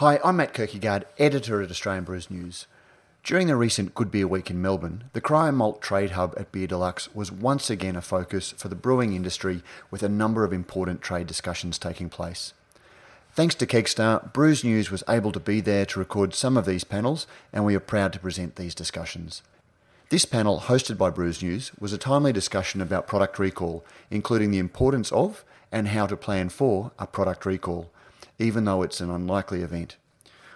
Hi, I'm Matt Kirkegaard, editor at Australian Brews News. During the recent Good Beer Week in Melbourne, the Cryer Malt Trade Hub at Beer Deluxe was once again a focus for the brewing industry with a number of important trade discussions taking place. Thanks to Kegstar, Brews News was able to be there to record some of these panels, and we are proud to present these discussions. This panel, hosted by Brews News, was a timely discussion about product recall, including the importance of and how to plan for a product recall, even though it's an unlikely event.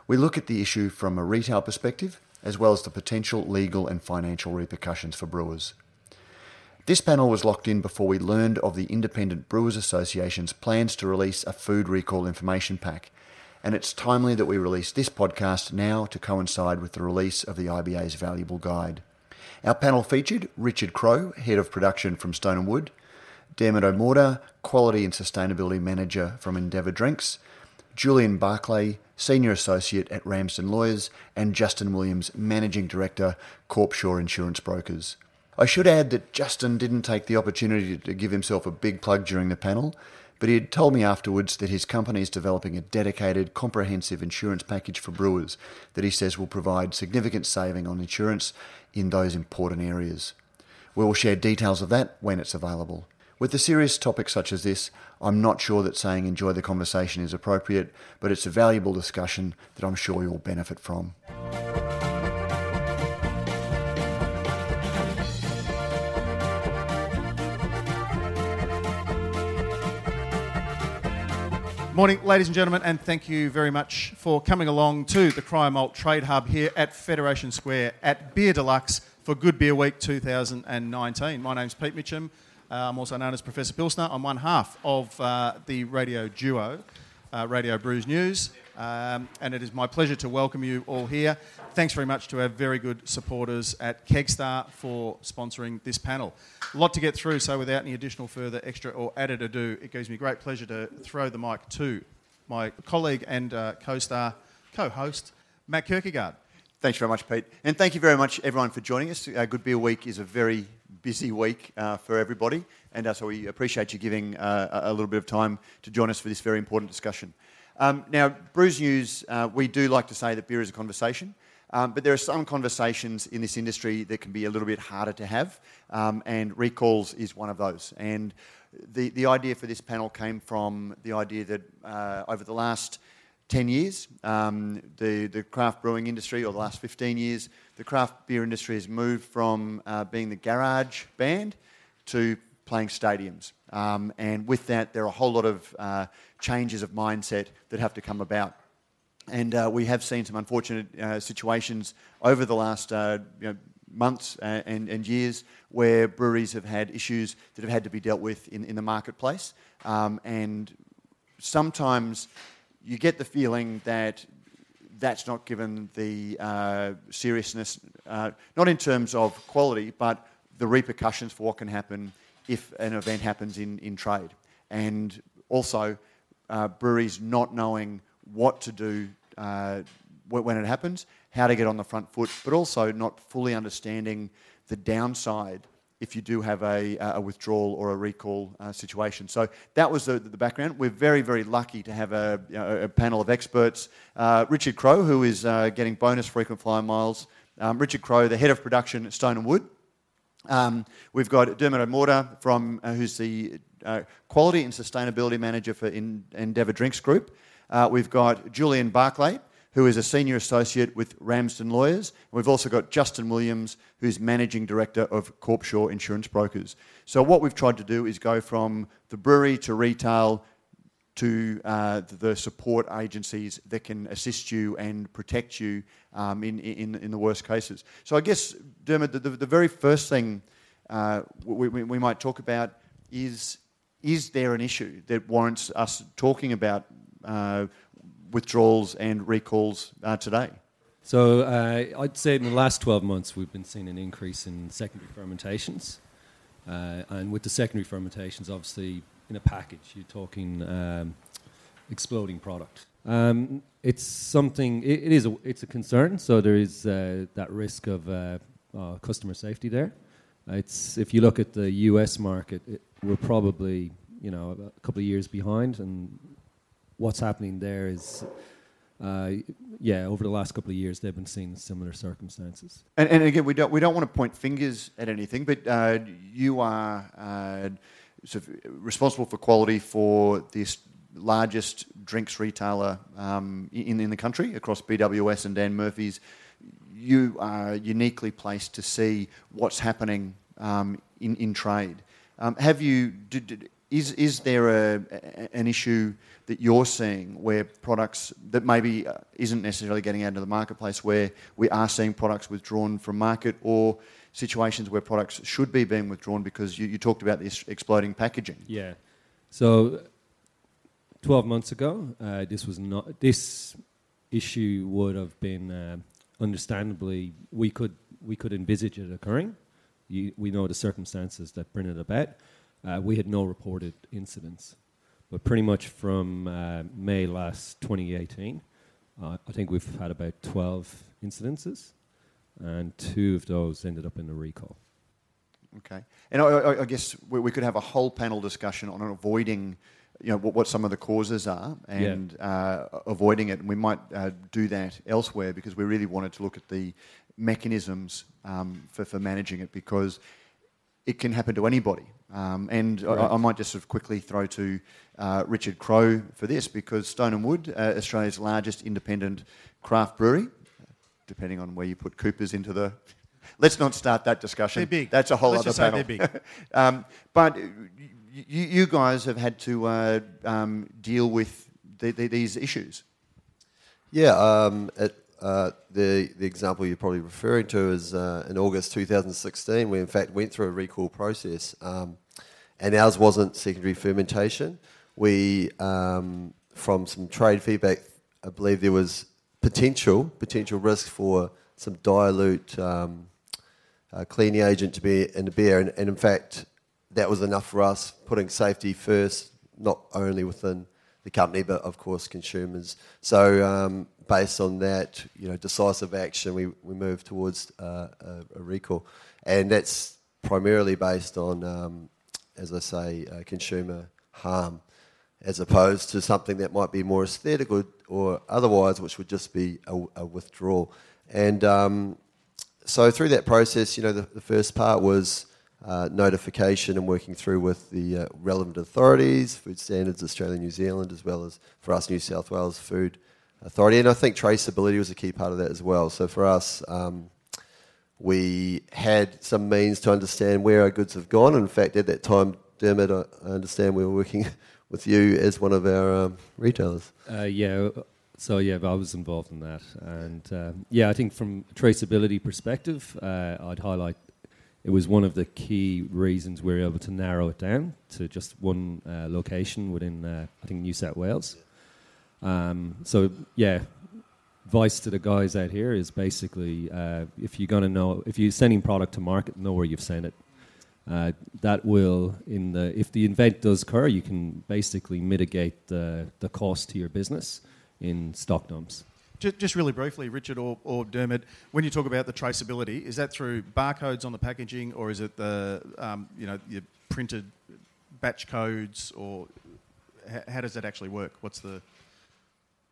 We look at the issue from a retail perspective, as well as the potential legal and financial repercussions for brewers. This panel was locked in before we learned of the Independent Brewers Association's plans to release a food recall information pack, and it's timely that we release this podcast now to coincide with the release of the IBA's valuable guide. Our panel featured Richard Crow, Head of Production from Stone and Wood, Dermot O'Morda, Quality and Sustainability Manager from Endeavour Drinks, Julian Barclay, Senior Associate at Ramsden Lawyers, and Justin Williams, Managing Director, Corpshaw Insurance Brokers. I should add that Justin didn't take the opportunity to give himself a big plug during the panel, but he had told me afterwards that his company is developing a dedicated, comprehensive insurance package for brewers that he says will provide significant saving on insurance in those important areas. We will share details of that when it's available. With a serious topic such as this, I'm not sure that saying enjoy the conversation is appropriate, but it's a valuable discussion that I'm sure you'll benefit from. Morning, ladies and gentlemen, and thank you very much for coming along to the Cryer Malt Trade Hub here at Federation Square at Beer Deluxe for Good Beer Week 2019. My name's Pete Mitchell. Uh, I'm also known as Professor Pilsner. I'm one half of uh, the radio duo, uh, Radio Brews News, um, and it is my pleasure to welcome you all here. Thanks very much to our very good supporters at Kegstar for sponsoring this panel. A lot to get through, so without any additional further extra or added ado, it gives me great pleasure to throw the mic to my colleague and uh, co-star, co-host, Matt Kirkegaard. Thanks very much, Pete. And thank you very much, everyone, for joining us. Uh, Good Beer Week is a very busy week uh, for everybody, and uh, so we appreciate you giving uh, a little bit of time to join us for this very important discussion. Um, now, Brews News, uh, we do like to say that beer is a conversation. Um, but there are some conversations in this industry that can be a little bit harder to have, um, and recalls is one of those. And the, the idea for this panel came from the idea that uh, over the last 10 years, um, the, the craft brewing industry, or the last 15 years, the craft beer industry has moved from uh, being the garage band to playing stadiums. Um, and with that, there are a whole lot of uh, changes of mindset that have to come about. And uh, we have seen some unfortunate uh, situations over the last uh, you know, months uh, and, and, years where breweries have had issues that have had to be dealt with in, in the marketplace. Um, and sometimes you get the feeling that that's not given the uh, seriousness, uh, not in terms of quality, but the repercussions for what can happen if an event happens in, in trade. And also, breweries not knowing what to do uh, when it happens, how to get on the front foot, but also not fully understanding the downside if you do have a, a withdrawal or a recall uh, situation. So that was the, the, background. We're very, very lucky to have a, you know, a panel of experts. Uh, Richard Crowe, who is uh, getting bonus frequent flyer miles. Um, Richard Crowe, the head of production at Stone and Wood. Um, we've got Dermot O'Morda, from, uh, who's the uh, quality and sustainability manager for in, Endeavour Drinks Group. Uh, we've got Julian Barclay, who is a senior associate with Ramsden Lawyers. We've also got Justin Williams, who's managing director of Corpshaw Insurance Brokers. So, what we've tried to do is go from the brewery to retail to uh, the support agencies that can assist you and protect you um, in, in, in the worst cases. So, I guess, Dermot, the, the very first thing uh, we, we, we might talk about is is there an issue that warrants us talking about uh, withdrawals and recalls uh, today? So uh, I'd say in the last 12 months we've been seeing an increase in secondary fermentations. Uh, and with the secondary fermentations, obviously, in a package, you're talking um, exploding product. Um, it's something, it, it is a, it's a concern, so there is uh, that risk of uh, uh, customer safety there. It's, if you look at the US market, it, we're probably you know a couple of years behind, and what's happening there is uh, yeah, over the last couple of years, they've been seeing similar circumstances. And, and again, we don't, we don't want to point fingers at anything, but uh, you are uh, sort of responsible for quality for this largest drinks retailer um, in, in the country across BWS and Dan Murphy's. You are uniquely placed to see what's happening um, in, in trade. Um, have you, did, did, is, is there a, a, an issue that you're seeing where products that maybe uh, isn't necessarily getting out into the marketplace where we are seeing products withdrawn from market or situations where products should be being withdrawn because you, you talked about this exploding packaging? Yeah. So 12 months ago, uh, this was not this issue would have been uh, understandably we could we could envisage it occurring. You, we know the circumstances that bring it about. Uh, we had no reported incidents, but pretty much from uh, May last 2018, uh, I think we've had about 12 incidences, and two of those ended up in a recall. Okay, and I, I, I guess we, we, could have a whole panel discussion on avoiding, you know, what, what some of the causes are and yeah. uh, avoiding it. And we might uh, do that elsewhere because we really wanted to look at the mechanisms um, for, for managing it because it can happen to anybody. Um, and right. I, I, might just sort of quickly throw to uh, Richard Crow for this because Stone and Wood, uh, Australia's largest independent craft brewery, depending on where you put Coopers into the. Let's not start that discussion. They're big. That's a whole Let's other panel. they're big. um, but you, you, guys have had to uh, um, deal with the, the, these issues. Yeah, um, it, uh, the the example you're probably referring to is uh, in August 2016. We in fact went through a recall process, um, and ours wasn't secondary fermentation. We, um, from some trade feedback, I believe there was potential potential risk for some dilute um, uh, cleaning agent to be in the beer, and, and in fact, that was enough for us, putting safety first, not only within the company, but of course consumers. So um, based on that, you know, decisive action, we, we moved towards uh, a, a, recall, and that's primarily based on, um, as I say, uh, consumer harm, as opposed to something that might be more aesthetic or, or otherwise, which would just be a, a withdrawal. And um, so through that process, you know, the, the first part was uh, notification and working through with the uh, relevant authorities, Food Standards Australia, New Zealand, as well as for us, New South Wales Food Authority. And I think traceability was a key part of that as well. So for us, um, we had some means to understand where our goods have gone. In fact, at that time, Dermot, I understand we were working with you as one of our um, retailers. Uh, yeah. So yeah, I was involved in that, and um, yeah, I think from traceability perspective, uh, I'd highlight it was one of the key reasons we were able to narrow it down to just one uh, location within, uh, I think, New South Wales. Um, so, yeah, advice to the guys out here is basically uh, if you're going to know, if you're sending product to market, know where you've sent it. Uh, that will, in the if the event does occur, you can basically mitigate the, the cost to your business in stock dumps. Just, really briefly, Richard or, or Dermot, when you talk about the traceability, is that through barcodes on the packaging, or is it the um, you know your printed batch codes, or how does that actually work? What's the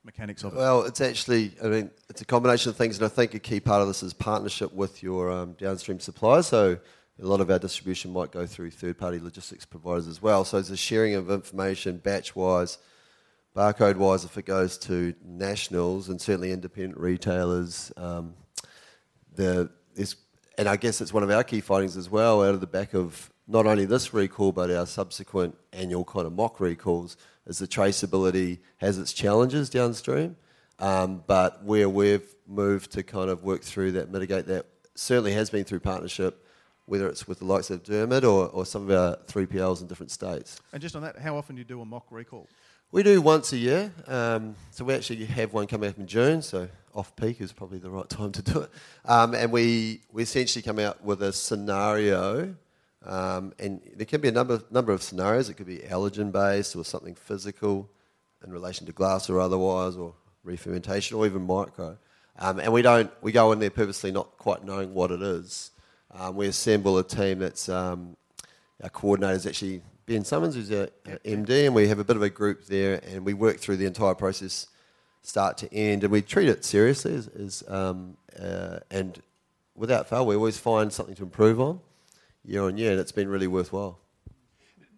mechanics of it? Well, it's actually, I mean, it's a combination of things, and I think a key part of this is partnership with your um, downstream suppliers. So a lot of our distribution might go through third-party logistics providers as well. So there's a sharing of information, batch-wise barcode wise, if it goes to nationals and certainly independent retailers, um, the and I guess it's one of our key findings as well, out of the back of not only this recall but our subsequent annual kind of mock recalls, is the traceability has its challenges downstream. Um, but where we've moved to kind of work through that, mitigate that, certainly has been through partnership, whether it's with the likes of Dermot or, or some of our 3PLs in different states. And just on that, how often do you do a mock recall? We do once a year. Um, so we actually have one coming up in June, so off peak is probably the right time to do it. Um, and we, we essentially come out with a scenario, um, and there can be a number, number of scenarios. It could be allergen based or something physical in relation to glass or otherwise, or re-fermentation or even micro. Um, and we don't we go in there purposely not quite knowing what it is. Um, we assemble a team that's um, our coordinators actually Ben Summons, who's our, MD, and we have a bit of a group there, and we work through the entire process start to end, and we treat it seriously. As, as um, uh, and without fail, we always find something to improve on year on year, and it's been really worthwhile.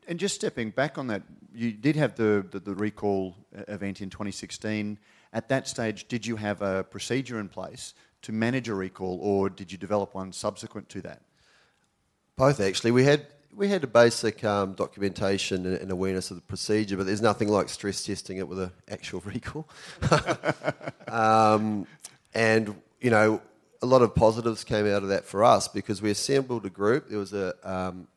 And just stepping back on that, you did have the, the, the, recall event in 2016. At that stage, did you have a procedure in place to manage a recall, or did you develop one subsequent to that? Both, actually. We had we had a basic um, documentation and, awareness of the procedure, but there's nothing like stress testing it with an actual recall. um, and you know, a lot of positives came out of that for us because we assembled a group. There was a um,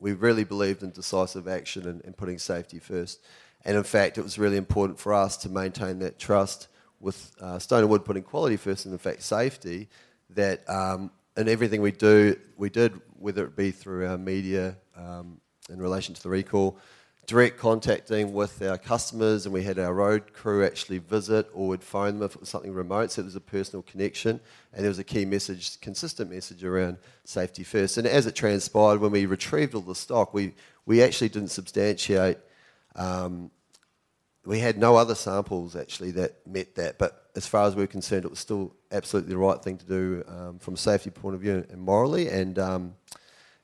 we really believed in decisive action and, and, putting safety first. And in fact, it was really important for us to maintain that trust with uh, Stone and Wood putting quality first and in fact safety. That um, in everything we do, we did whether it be through our media um, in relation to the recall, direct contacting with our customers, and we had our road crew actually visit or would phone them if it was something remote, so it was a personal connection. And there was a key message, consistent message around safety first. And as it transpired, when we retrieved all the stock, we, we actually didn't substantiate. Um, we had no other samples actually that met that, but as far as we are concerned, it was still absolutely the right thing to do um, from a safety point of view and morally. And um,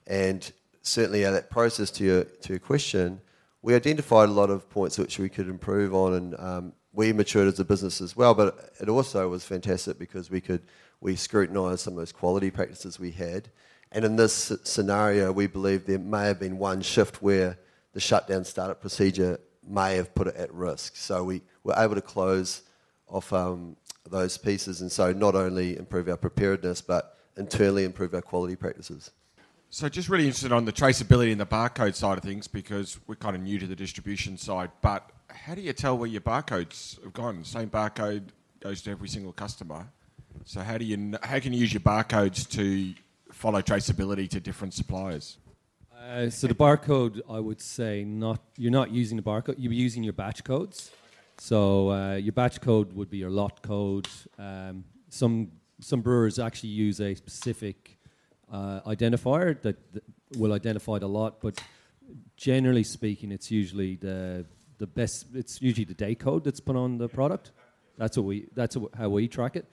and certainly, that process to your to your question, we identified a lot of points which we could improve on, and um, we matured as a business as well. But it also was fantastic because we could we scrutinised some of those quality practices we had, and in this scenario, we believe there may have been one shift where the shutdown startup procedure may have put it at risk. So we were able to close off um, those pieces, and so not only improve our preparedness, but internally improve our quality practices. So, just really interested on the traceability and the barcode side of things because we're kind of new to the distribution side. But how do you tell where your barcodes have gone? The same barcode goes to every single customer. So, how do you how can you use your barcodes to follow traceability to different suppliers? Uh, so the barcode, I would say, not you're not using the barcode. You're using your batch codes. So uh, your batch code would be your lot code. Um, some some brewers actually use a specific uh, identifier that, that, will identify the lot, but generally speaking, it's usually the the best. It's usually the day code that's put on the product. That's what we. That's how we track it.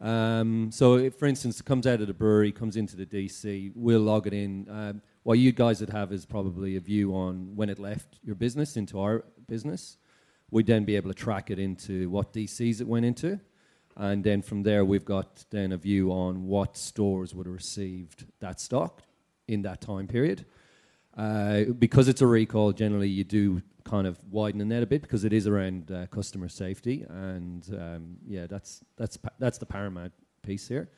Um, so, if, for instance, it comes out of the brewery, comes into the DC, we'll log it in. Um, what you guys would have is probably a view on when it left your business into our business. We'd then be able to track it into what DCs it went into. And then from there, we've got then a view on what stores would have received that stock in that time period. Uh, because it's a recall, generally you do kind of widen the net a bit because it is around uh, customer safety, and um, yeah, that's that's that's the paramount piece here.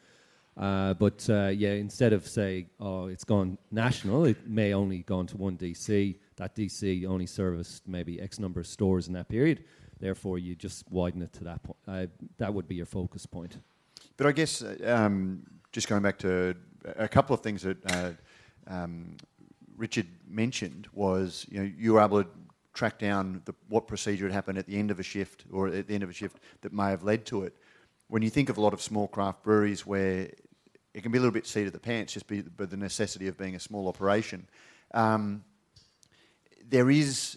Uh, but uh, yeah, instead of say, oh, it's gone national, it may only gone to one DC. That DC only serviced maybe X number of stores in that period. Therefore, you just widen it to that point. Uh, that would be your focus point. But I guess uh, um, just going back to a couple of things that uh, um, Richard mentioned was you know you were able to track down the, what procedure had happened at the end of a shift or at the end of a shift that may have led to it. When you think of a lot of small craft breweries where it can be a little bit seat of the pants just by the necessity of being a small operation, um, there is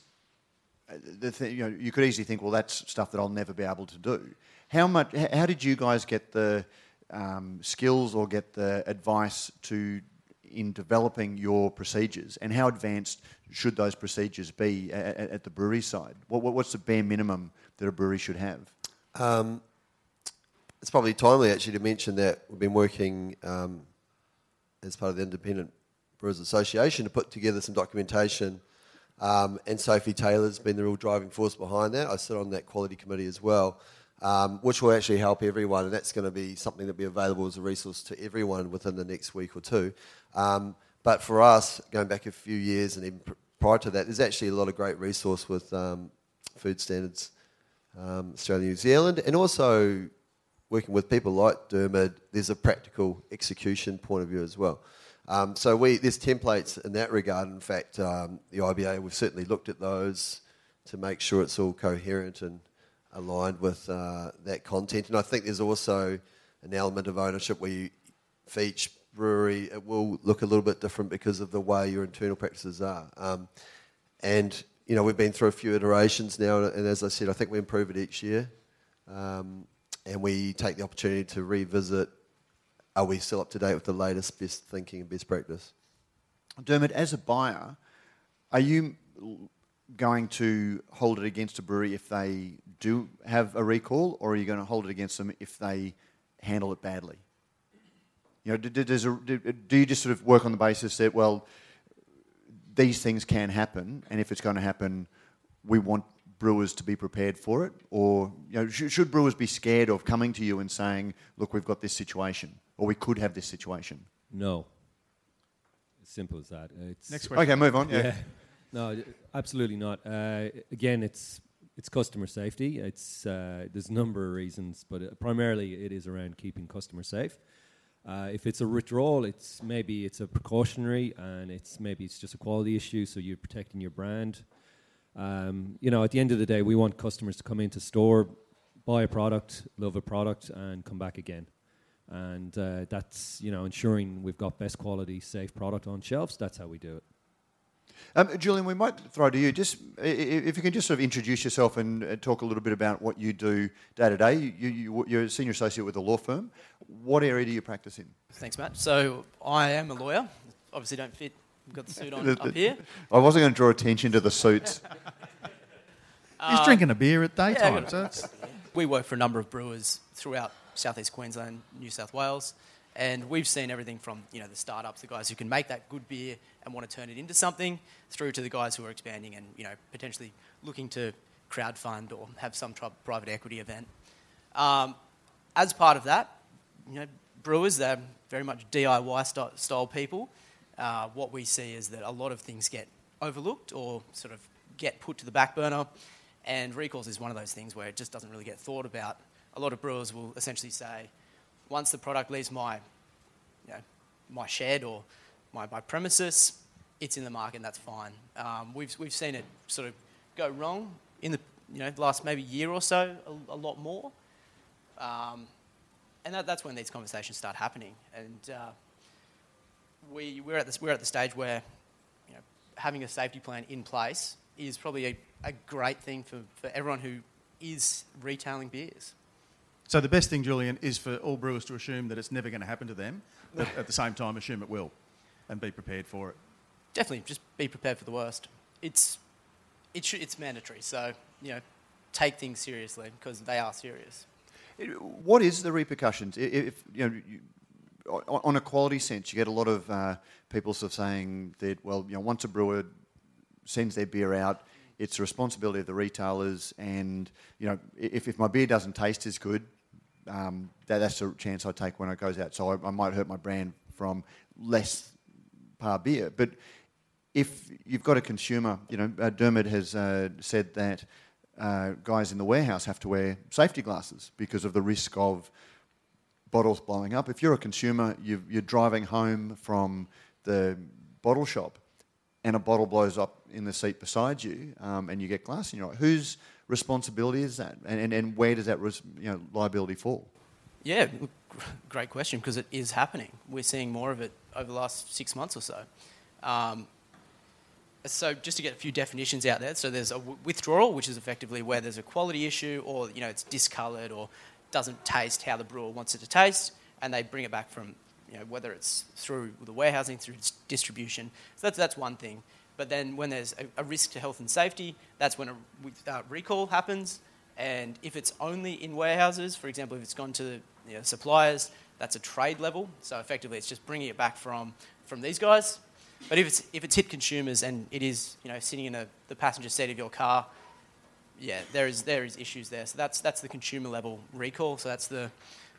the thing, you know, you could easily think, well, that's stuff that I'll never be able to do. How much? How did you guys get the um, skills or get the advice to in developing your procedures, and how advanced should those procedures be at, at the brewery side? What, what's the bare minimum that a brewery should have? Um, it's probably timely actually to mention that we've been working um, as part of the Independent Brewers Association to put together some documentation um, and Sophie Taylor's been the real driving force behind that. I sit on that quality committee as well, um, which will actually help everyone, and that's going to be something that'll be available as a resource to everyone within the next week or two. Um, but for us, going back a few years and even pr- prior to that, there's actually a lot of great resource with um, food standards um, Australia, New Zealand, and also working with people like Dermot. There's a practical execution point of view as well. Um, so we, there's templates in that regard. In fact, um, the IBA, we've certainly looked at those to make sure it's all coherent and aligned with uh, that content. And I think there's also an element of ownership where you, for each brewery, it will look a little bit different because of the way your internal practices are. Um, and, you know, we've been through a few iterations now, and as I said, I think we improve it each year. um, and we take the opportunity to revisit are we still up to date with the latest best thinking and best practice? Dermot, as a buyer, are you going to hold it against a brewery if they do have a recall, or are you going to hold it against them if they handle it badly? You know, do, do, you just sort of work on the basis that well, these things can happen, and if it's going to happen, we want brewers to be prepared for it, or you know, should brewers be scared of coming to you and saying, "Look, we've got this situation, or we could have this situation"? No. As simple as that. It's Next question. Okay, move on. Yeah. Yeah. No, absolutely not. Uh, again, it's it's customer safety. It's uh, there's a number of reasons, but uh, primarily it is around keeping customers safe. Uh, if it's a withdrawal, it's maybe it's a precautionary, and it's maybe it's just a quality issue, so you're protecting your brand. Um, you know, at the end of the day, we want customers to come into store, buy a product, love a product, and come back again. And uh, that's you know ensuring we've got best quality, safe product on shelves. That's how we do it. Um, Julian, we might throw to you. Just i- i- if you can just sort of introduce yourself and uh, talk a little bit about what you do day to day. You, you, you're a senior associate with a law firm. What area do you practice in? Thanks, Matt. So I am a lawyer. Obviously, don't fit. I've got the suit on up here. I wasn't going to draw attention to the suits. He's drinking a beer at daytime, got- so We work for a number of brewers throughout southeast Queensland, New South Wales, and we've seen everything from you know the startups, the guys who can make that good beer and want to turn it into something, through to the guys who are expanding and you know potentially looking to crowdfund or have some tri- private equity event. Um, as part of that, you know, brewers they're very much DIY style, style people. Uh, what we see is that a lot of things get overlooked or sort of get put to the back burner, and recalls is one of those things where it just doesn't really get thought about. A lot of brewers will essentially say, once the product leaves my, you know, my shed or my, my premises, it's in the market and that's fine. Um, we've, we've seen it sort of go wrong in the you know, last maybe year or so, a, a lot more. Um, and that, that's when these conversations start happening. And uh, we, we're, at this, we're at the stage where you know, having a safety plan in place is probably a, a great thing for, for everyone who is retailing beers. So the best thing, Julian, is for all brewers to assume that it's never going to happen to them, but at the same time assume it will, and be prepared for it. Definitely, just be prepared for the worst. It's, it should, it's mandatory, so you know, take things seriously because they are serious. It- What is the repercussions? I- If you know, you, on on a quality sense, you get a lot of uh, people sort of saying that well, you know, once a brewer sends their beer out, it's the responsibility of the retailers, and you know, if, if my beer doesn't taste as good, um, that, that's the chance I take when it goes out. So I, I might hurt my brand from less par beer, but if you've got a consumer, you know, uh, Dermot has uh, said that uh, guys in the warehouse have to wear safety glasses because of the risk of bottles blowing up. If you're a consumer, you you're driving home from the bottle shop and a bottle blows up in the seat beside you um, and you get glass in your eye, whose responsibility is that? And, and, and where does that res- you know, liability fall? Yeah, great question because it is happening. We're seeing more of it over the last six months or so. Um, so just to get a few definitions out there, so there's a w- withdrawal, which is effectively where there's a quality issue, or you know it's discoloured or doesn't taste how the brewer wants it to taste, and they bring it back from you know whether it's through the warehousing, through distribution. So that's that's one thing. But then when there's a, a risk to health and safety, that's when a uh, recall happens. And if it's only in warehouses, for example, if it's gone to you know, suppliers, that's a trade level. So effectively, it's just bringing it back from from these guys. But if it's if it's hit consumers and it is you know sitting in a, the passenger seat of your car, yeah, there is there is issues there. So that's that's the consumer level recall. So that's the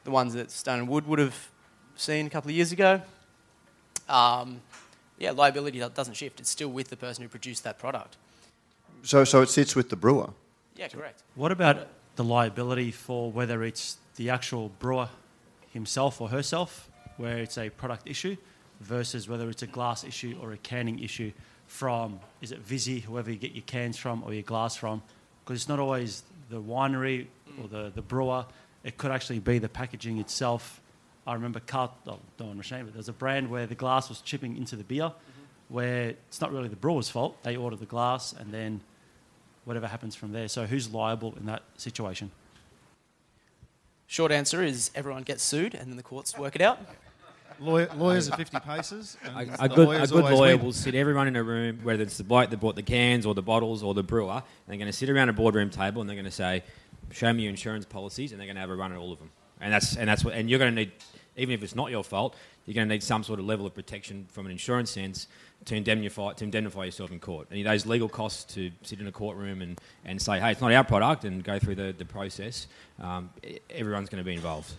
the ones that Stone and Wood would have seen a couple of years ago. Um, yeah, liability doesn't shift. It's still with the person who produced that product. So, so it sits with the brewer. Yeah, correct. What about the liability for whether it's the actual brewer himself or herself, where it's a product issue, versus whether it's a glass issue or a canning issue from, is it Visy, whoever you get your cans from or your glass from? Because it's not always the winery or the, the brewer, it could actually be the packaging itself. I remember Cart, oh, don't want to shame it, there's a brand where the glass was chipping into the beer, where it's not really the brewer's fault. They order the glass and then whatever happens from there. So who's liable in that situation? Short answer is everyone gets sued and then the courts work it out. Lawyer, lawyers are 50 paces. and A, a good, a good lawyer win. will sit everyone in a room, whether it's the bloke that bought the cans or the bottles or the brewer, and they're going to sit around a boardroom table and they're going to say, "Show me your insurance policies," and they're going to have a run at all of them. And that's and that's what. And you're going to need, even if it's not your fault, you're going to need some sort of level of protection from an insurance sense to indemnify to indemnify yourself in court. And those legal costs to sit in a courtroom and, and say, "Hey, it's not our product," and go through the the process. Um, everyone's going to be involved.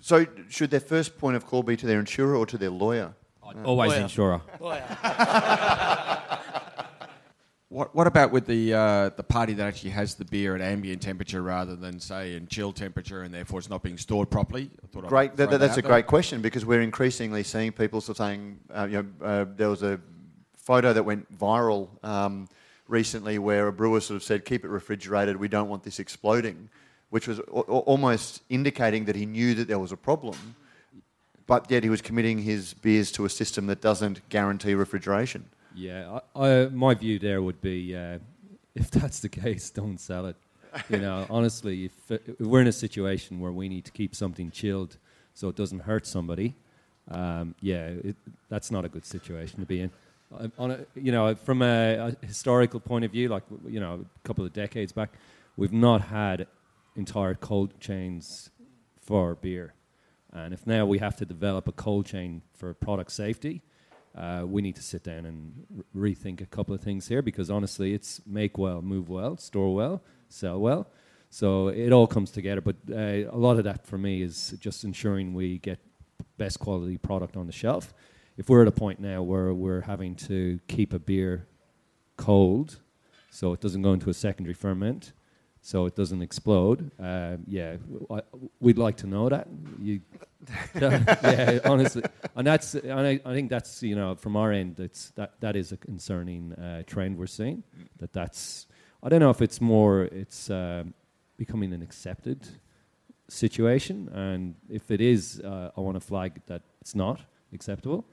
So, should their first point of call be to their insurer or to their lawyer? Always the Lawyer. insurer. Lawyer. What, what about with the uh, the party that actually has the beer at ambient temperature rather than say in chill temperature and therefore it's not being stored properly? I thought I'd Great. That, that's a great question because we're increasingly seeing people sort of saying, uh, you know, uh, there was a photo that went viral um, recently where a brewer sort of said, "Keep it refrigerated. We don't want this exploding," which was a- almost indicating that he knew that there was a problem, but yet he was committing his beers to a system that doesn't guarantee refrigeration. Yeah, I, I, my view there would be uh, if that's the case, don't sell it. You know, honestly, if, if we're in a situation where we need to keep something chilled so it doesn't hurt somebody, um, yeah, it, that's not a good situation to be in. Uh, On a, you know, from a, a historical point of view, like you know, a couple of decades back, we've not had entire cold chains for beer, and if now we have to develop a cold chain for product safety, uh, we need to sit down and r- rethink a couple of things here because honestly, it's make well, move well, store well, sell well. So it all comes together. But uh, a lot of that for me is just ensuring we get best quality product on the shelf. If we're at a point now where we're having to keep a beer cold so it doesn't go into a secondary ferment, so it doesn't explode, uh, yeah, I, we'd like to know that. You yeah, honestly, and that's and I, I think that's you know from our end that's that that is a concerning uh, trend we're seeing. That that's I don't know if it's more it's um, becoming an accepted situation, and if it is, uh, I want to flag that it's not acceptable.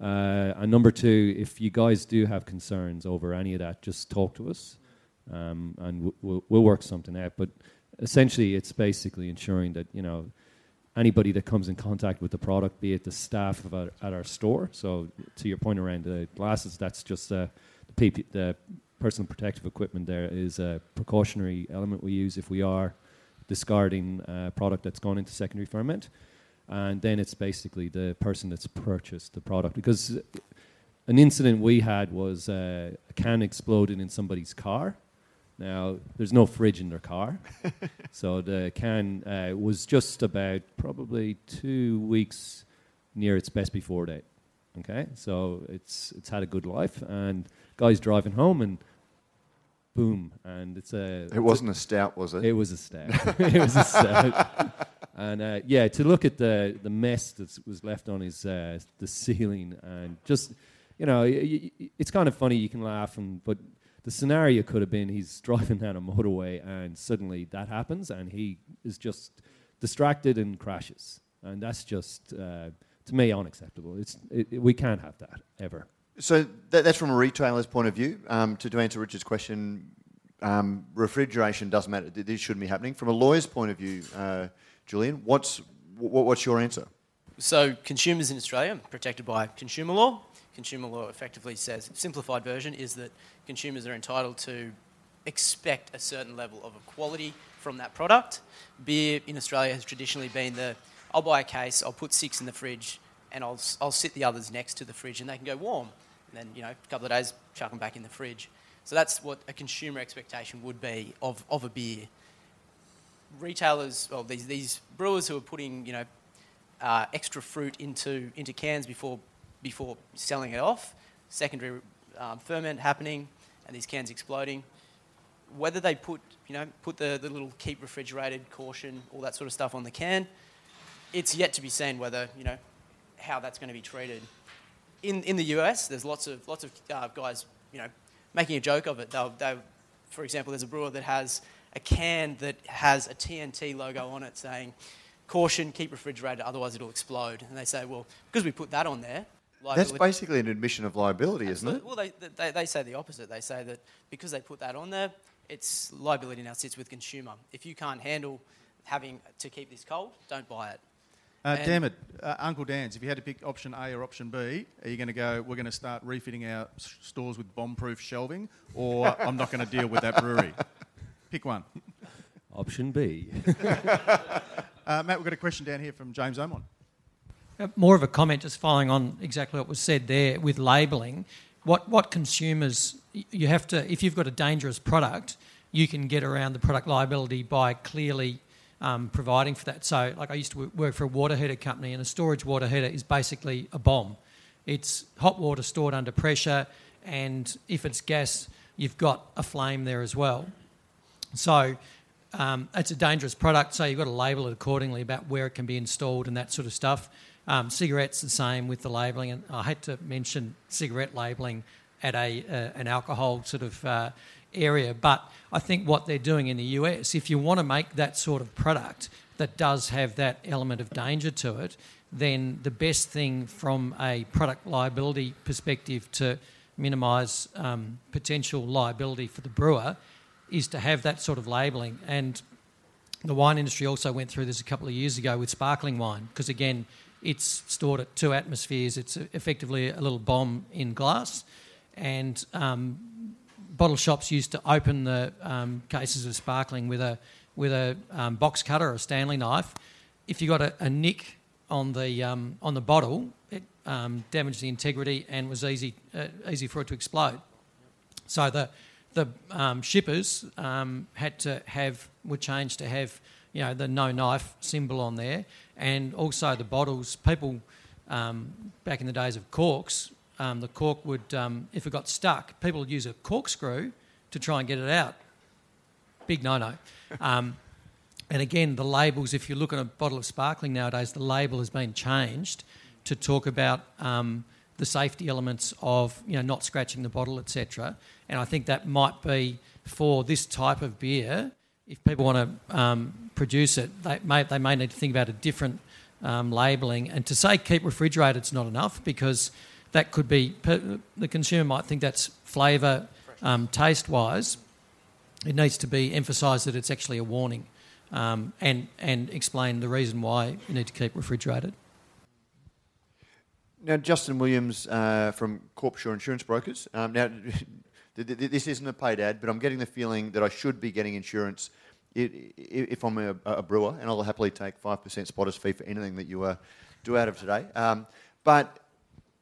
Uh, and number two, if you guys do have concerns over any of that, just talk to us, um, and w- we'll, we'll work something out. But essentially, it's basically ensuring that you know anybody that comes in contact with the product, be it the staff our, at our store. So, to your point around the glasses, that's just uh, the, PP, the personal protective equipment. There is a precautionary element we use if we are discarding a product that's gone into secondary ferment, and then it's basically the person that's purchased the product because. An incident we had was uh, a can exploded in somebody's car. Now, there's no fridge in their car. so the can uh, was just about probably two weeks near its best before date. Okay, so it's it's had a good life, and guys driving home, and boom, and it's a It wasn't a stout, was it? it was a stout. it was a stout. And uh, yeah, to look at the the mess that was left on his uh, the ceiling, and just you know, y- y- it's kind of funny. You can laugh, and but the scenario could have been he's driving down a motorway, and suddenly that happens, and he is just distracted and crashes, and that's just uh, to me unacceptable. It's it, it- we can't have that ever. So that, that's from a retailer's point of view. Um, to, to answer Richard's question, um, refrigeration doesn't matter. This shouldn't be happening. From a lawyer's point of view, uh, Julian, what's wh- what's your answer? So consumers in Australia are protected by consumer law. Consumer law effectively says, simplified version is that consumers are entitled to expect a certain level of quality from that product. Beer in Australia has traditionally been the, I'll buy a case, I'll put six in the fridge, and I'll, I'll sit the others next to the fridge and they can go warm. And then, you know, a couple of days, chuck them back in the fridge. So that's what a consumer expectation would be of, of a beer. Retailers, well, these, these brewers who are putting, you know, uh, extra fruit into, into cans before, before selling it off, secondary um, ferment happening, and these cans exploding. Whether they put, you know, put the, the little keep refrigerated caution, all that sort of stuff on the can, it's yet to be seen whether, you know, how that's going to be treated. In, in the US, there's lots of, lots of uh, guys, you know, making a joke of it. They'll, they'll, for example, there's a brewer that has a can that has a TNT logo on it saying, caution, keep refrigerated, otherwise it'll explode. And they say, well, because we put that on there, That's basically an admission of liability, isn't it? Well, they, they, they say the opposite. They say that because they put that on there, it's liability now sits with consumer. If you can't handle having to keep this cold, don't buy it. Uh, damn it, uh, Uncle Dan's. If you had to pick option A or option B, are you going to go? We're going to start refitting our s- stores with bomb-proof shelving, or I'm not going to deal with that brewery. Pick one. Option B. Uh, Matt, we've got a question down here from James Omon. Uh, More of a comment, just following on exactly what was said there with labelling. What what consumers you have to, if you've got a dangerous product, you can get around the product liability by clearly um, providing for that. So, like I used to work for a water heater company, and a storage water heater is basically a bomb. It's hot water stored under pressure, and if it's gas, you've got a flame there as well. So um, it's a dangerous product, so you've got to label it accordingly about where it can be installed and that sort of stuff. Um, cigarettes the same with the labelling, and I hate to mention cigarette labelling at a uh, an alcohol sort of uh, area, but I think what they're doing in the US, if you want to make that sort of product that does have that element of danger to it, then the best thing from a product liability perspective to minimise um, potential liability for the brewer is to have that sort of labelling. And the wine industry also went through this a couple of years ago with sparkling wine, because again, it's stored at two atmospheres. It's effectively a little bomb in glass. And um, bottle shops used to open the um, cases of sparkling with a, with a um, box cutter or a Stanley knife. If you got a, a nick on the, um, on the bottle, it um, damaged the integrity and was easy, uh, easy for it to explode. So the the um, shippers had to have were changed to have you know the no knife symbol on there, and also the bottles. People um, back in the days of corks, um, the cork would um, if it got stuck, people would use a corkscrew to try and get it out. Big no no. Um, and again, the labels. If you look at a bottle of sparkling nowadays, the label has been changed to talk about um, the safety elements of you know not scratching the bottle, etc. And I think that might be for this type of beer. If people want to um, produce it, they may they may need to think about a different um, labelling. And to say keep refrigerated is not enough because that could be the consumer might think that's flavour, um, taste wise. It needs to be emphasised that it's actually a warning, um, and and explain the reason why you need to keep refrigerated. Now, Justin Williams uh, from Corpshore Insurance Brokers. Um, now, th- th- this isn't a paid ad, but I'm getting the feeling that I should be getting insurance i- i- if I'm a, a brewer, and I'll happily take 5% spotter's fee for anything that you uh, do out of today. Um, but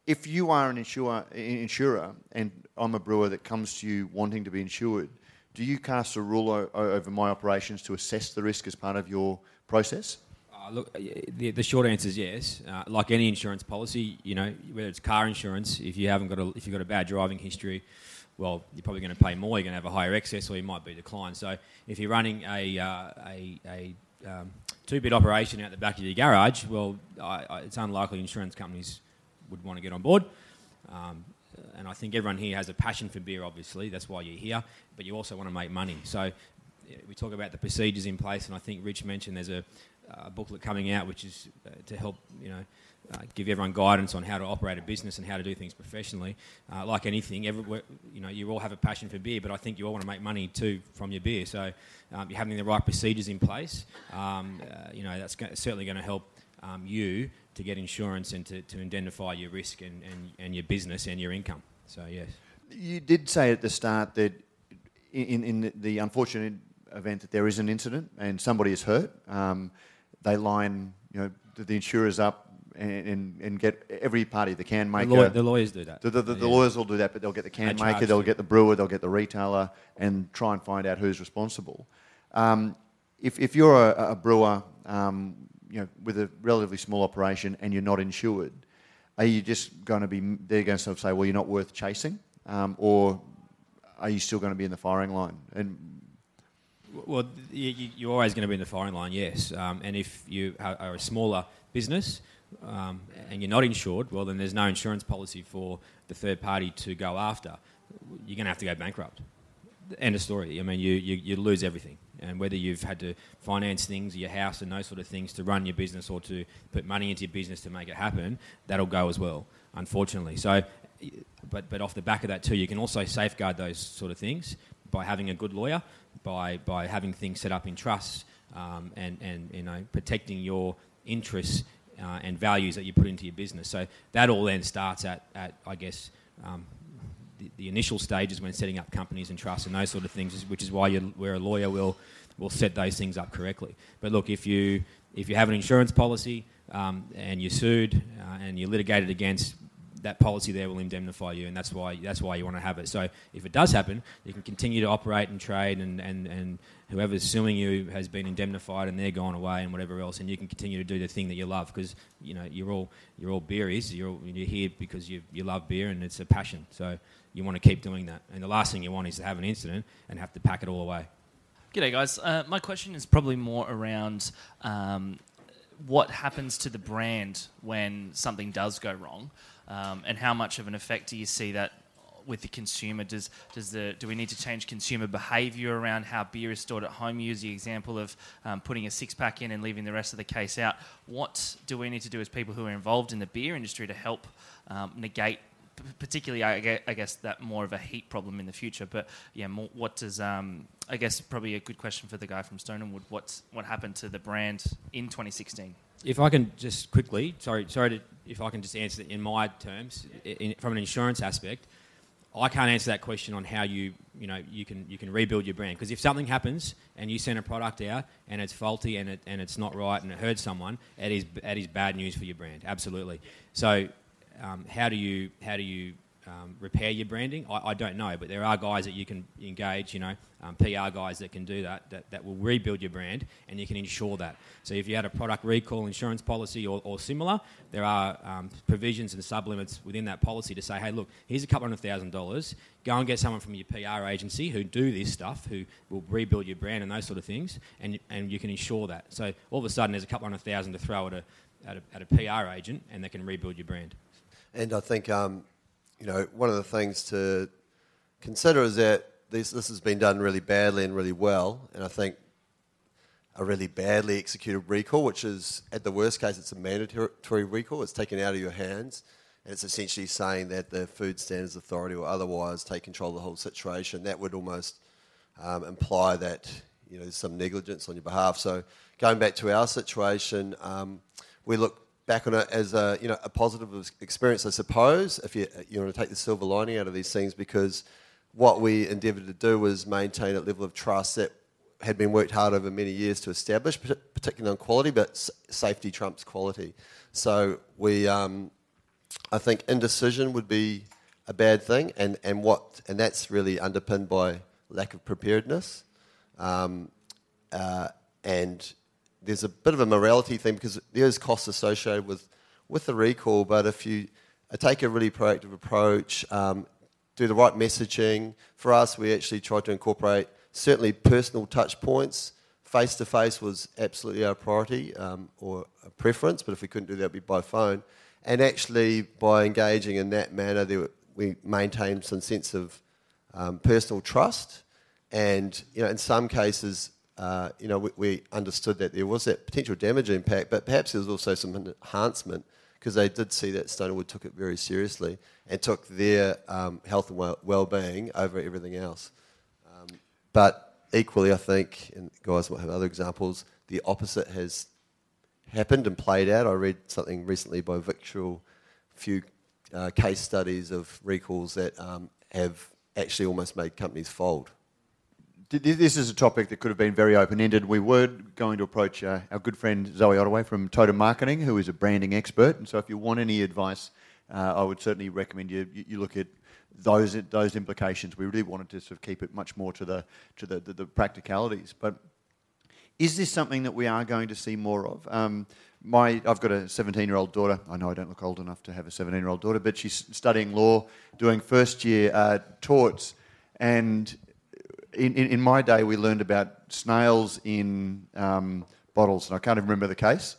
if you are an insurer, insurer, and I'm a brewer that comes to you wanting to be insured, do you cast a rule o- over my operations to assess the risk as part of your process? Uh, look, uh, the, the short answer is yes. Uh, like any insurance policy, you know, whether it's car insurance, if you haven't got a, if you've got a bad driving history, well, you're probably going to pay more. You're going to have a higher excess, or you might be declined. So if you're running a uh, a, a um, two-bit operation out the back of your garage, well, I, I, it's unlikely insurance companies would want to get on board. Um, and I think everyone here has a passion for beer. Obviously, that's why you're here. But you also want to make money. So we talk about the procedures in place, and I think Rich mentioned there's a, a booklet coming out which is uh, to help you know uh, give everyone guidance on how to operate a business and how to do things professionally. Uh, like anything, everywhere, you know, you all have a passion for beer, but I think you all want to make money too from your beer. So um, you're having the right procedures in place. Um, uh, you know, that's go- certainly going to help um, you to get insurance and to, to identify your risk and, and, and your business and your income. So yes. You did say at the start that in, in the unfortunate event that there is an incident and somebody is hurt, um, they line you know the insurers up and, and, and get every party, the can The, maker. law- the lawyers do that. The, the, the, the Yeah. lawyers will do that, but they'll get the can They maker, they'll them. get the brewer, they'll get the retailer, and try and find out who's responsible. Um, if, if you're a, a brewer, um, you know, with a relatively small operation and you're not insured, are you just going to be? They're going to sort of say, well, you're not worth chasing, um, or are you still going to be in the firing line? And Well, you, you- you're always going to be in the firing line, yes. Um, and if you are a smaller business um, and you're not insured, well, then there's no insurance policy for the third party to go after. You're going to have to go bankrupt. End of story. I mean, you, you, you lose everything. And whether you've had to finance things, your house, and those sort of things to run your business or to put money into your business to make it happen, that'll go as well, unfortunately. So, but, but off the back of that, too, you can also safeguard those sort of things by having a good lawyer, by, by having things set up in trusts um, and, and you know, protecting your interests uh, and values that you put into your business. So that all then starts at, at I guess, um, the, the, initial stages when setting up companies and trusts and those sort of things, which is why you where a lawyer will will set those things up correctly. But look, if you if you have an insurance policy um, and you're sued uh, and you're litigated against, that policy there will indemnify you, and that's why that's why you want to have it. So if it does happen, you can continue to operate and trade, and, and, and whoever's suing you has been indemnified, and they're gone away, and whatever else, and you can continue to do the thing that you love because you know you're all you're all beeries. You're you're here because you you love beer, and it's a passion. So you want to keep doing that. And the last thing you want is to have an incident and have to pack it all away. G'day, guys. Uh, my question is probably more around um, what happens to the brand when something does go wrong, um, and how much of an effect do you see that with the consumer? Does does the do we need to change consumer behaviour around how beer is stored at home? use the example of um, putting a six pack in and leaving the rest of the case out. What do we need to do as people who are involved in the beer industry to help um, negate particularly, I guess, I guess, that more of a heat problem in the future. But yeah, more, what does um, I guess probably a good question for the guy from Stone and Wood. What's what happened to the brand in 2016? If I can just quickly, sorry, sorry, to, if I can just answer in my terms, in, from an insurance aspect, I can't answer that question on how you, you know, you can you can rebuild your brand because if something happens and you send a product out and it's faulty and it and it's not right and it hurts someone, it is it is bad news for your brand. Absolutely. So um, how do you how do you um, repair your branding? I, I, don't know, but there are guys that you can engage, you know, um, PR guys that can do that, that, that will rebuild your brand and you can insure that. So if you had a product recall insurance policy or, or similar, there are um, provisions and sublimits within that policy to say, hey, look, here's a couple hundred thousand dollars. Go and get someone from your PR agency who do this stuff, who will rebuild your brand and those sort of things, and, and you can insure that. So all of a sudden, there's a couple hundred thousand to throw at a, at a, at a PR agent and they can rebuild your brand. And I think, um, you know, one of the things to consider is that this, this has been done really badly and really well. And I think a really badly executed recall, which is, at the worst case, it's a mandatory recall. It's taken out of your hands. And it's essentially saying that the Food Standards Authority or otherwise take control of the whole situation. That would almost um, imply that you know, there's some negligence on your behalf. So going back to our situation, um, we look back on it as a you know a positive experience, I suppose. If you you want to take the silver lining out of these things, because what we endeavoured to do was maintain a level of trust that had been worked hard over many years to establish, particularly on quality, but safety trumps quality. So we, um, I think, indecision would be a bad thing, and, and what and that's really underpinned by lack of preparedness, um, uh, and there's a bit of a morality thing because there is costs associated with, with the recall, but if you take a really proactive approach, um, do the right messaging, for us, we actually tried to incorporate certainly personal touch points. Face to face was absolutely our priority um, or a preference, but if we couldn't do that, it'd be by phone. And actually, by engaging in that manner, were, we maintained some sense of um, personal trust. And you know, in some cases, uh, you know, we, we, understood that there was that potential damage impact, but perhaps there was also some enhancement because they did see that Stone and Wood took it very seriously and took their um, health and well being over everything else. Um, but equally, I think, and guys might have other examples, the opposite has happened and played out. I read something recently by Victual, a few uh, case studies of recalls that um, have actually almost made companies fold this is a topic that could have been very open-ended. We were going to approach uh, our good friend Zoe Ottaway from Totem Marketing, who is a branding expert. And so, if you want any advice, uh, I would certainly recommend you, you look at those those implications. We really wanted to sort of keep it much more to the to the, the, the practicalities. But is this something that we are going to see more of? Um, my, I've got a 17-year-old daughter. I know I don't look old enough to have a 17-year-old daughter, but she's studying law, doing first-year uh, torts, and in, in, in, my day, we learned about snails in um, bottles, and I can't even remember the case.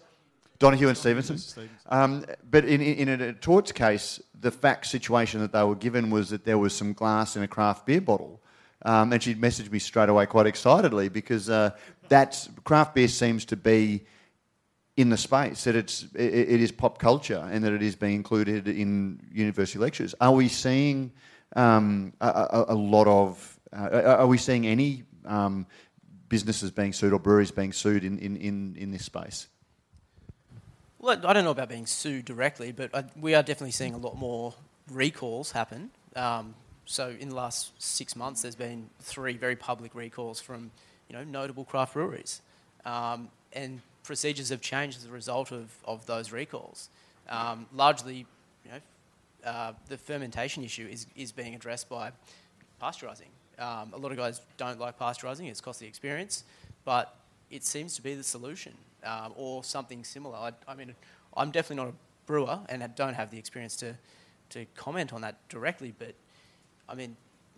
Donoghue and Stevenson. Um, but in, in, in a torts case, the fact situation that they were given was that there was some glass in a craft beer bottle. Um, and she'd messaged me straight away quite excitedly because uh, that craft beer seems to be in the space that it's it, it is pop culture and that it is being included in university lectures. Are we seeing um, a, a, a, lot of uh, are we seeing any um, businesses being sued or breweries being sued in, in, in, in this space? Well, I don't know about being sued directly, but I, we are definitely seeing a lot more recalls happen. Um, so in the last six months, there's been three very public recalls from you know notable craft breweries, um, and procedures have changed as a result of, of those recalls. Um, largely, you know, uh, the fermentation issue is, is being addressed by pasteurising. Um, a lot of guys don't like pasteurising; it's costly experience, but it seems to be the solution, um, or something similar. I, I mean, I'm definitely not a brewer, and I don't have the experience to to comment on that directly, but I mean,